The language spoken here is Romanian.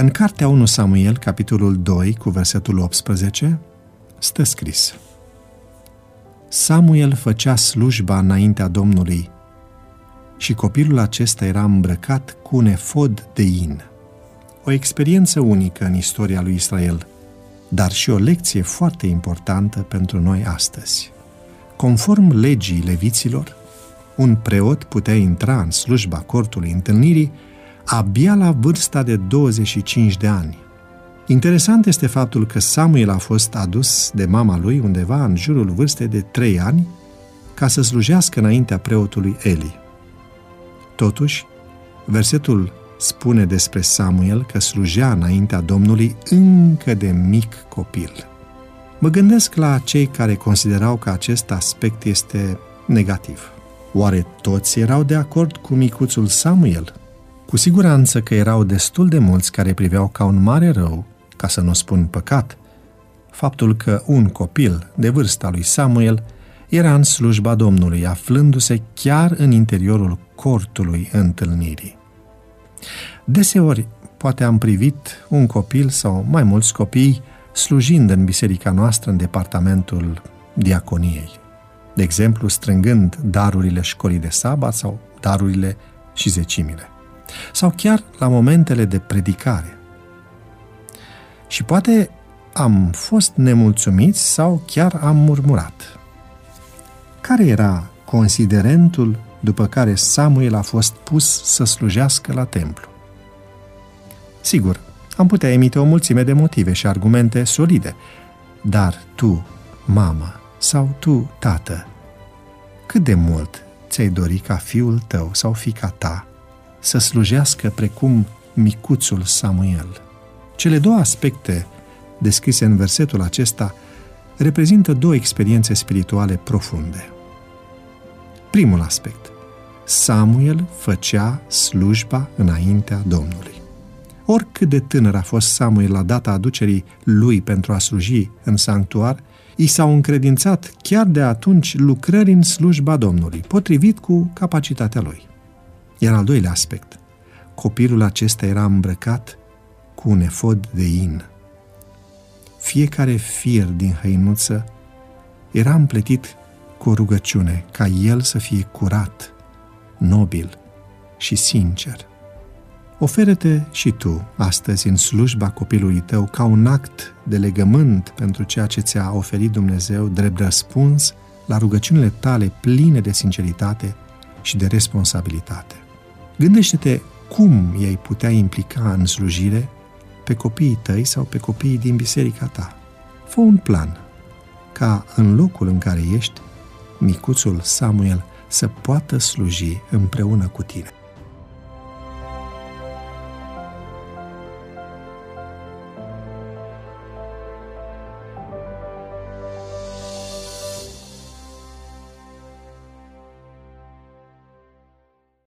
În cartea 1 Samuel, capitolul 2, cu versetul 18, stă scris Samuel făcea slujba înaintea Domnului și copilul acesta era îmbrăcat cu un efod de in. O experiență unică în istoria lui Israel, dar și o lecție foarte importantă pentru noi astăzi. Conform legii leviților, un preot putea intra în slujba cortului întâlnirii abia la vârsta de 25 de ani. Interesant este faptul că Samuel a fost adus de mama lui undeva în jurul vârstei de 3 ani ca să slujească înaintea preotului Eli. Totuși, versetul spune despre Samuel că slujea înaintea Domnului încă de mic copil. Mă gândesc la cei care considerau că acest aspect este negativ. Oare toți erau de acord cu micuțul Samuel? Cu siguranță că erau destul de mulți care priveau ca un mare rău, ca să nu spun păcat, faptul că un copil de vârsta lui Samuel era în slujba Domnului, aflându-se chiar în interiorul cortului întâlnirii. Deseori, poate am privit un copil sau mai mulți copii slujind în biserica noastră în departamentul diaconiei. De exemplu, strângând darurile școlii de sabat sau darurile și zecimile. Sau chiar la momentele de predicare. Și poate am fost nemulțumiți sau chiar am murmurat. Care era considerentul după care Samuel a fost pus să slujească la templu? Sigur, am putea emite o mulțime de motive și argumente solide, dar tu, mamă, sau tu, tată, cât de mult ți-ai dori ca fiul tău sau fica ta să slujească precum micuțul Samuel? Cele două aspecte descrise în versetul acesta reprezintă două experiențe spirituale profunde. Primul aspect. Samuel făcea slujba înaintea Domnului. Oricât de tânăr a fost Samuel la data aducerii lui pentru a sluji în sanctuar, i s-au încredințat chiar de atunci lucrări în slujba Domnului, potrivit cu capacitatea lui. Iar al doilea aspect, copilul acesta era îmbrăcat cu un efod de in. Fiecare fir din hăinuță era împletit cu o rugăciune ca el să fie curat, nobil și sincer. Oferă-te și tu astăzi în slujba copilului tău ca un act de legământ pentru ceea ce ți-a oferit Dumnezeu drept răspuns la rugăciunile tale pline de sinceritate și de responsabilitate. Gândește-te cum i-ai putea implica în slujire pe copiii tăi sau pe copiii din biserica ta. Fă un plan ca în locul în care ești, micuțul Samuel să poată sluji împreună cu tine.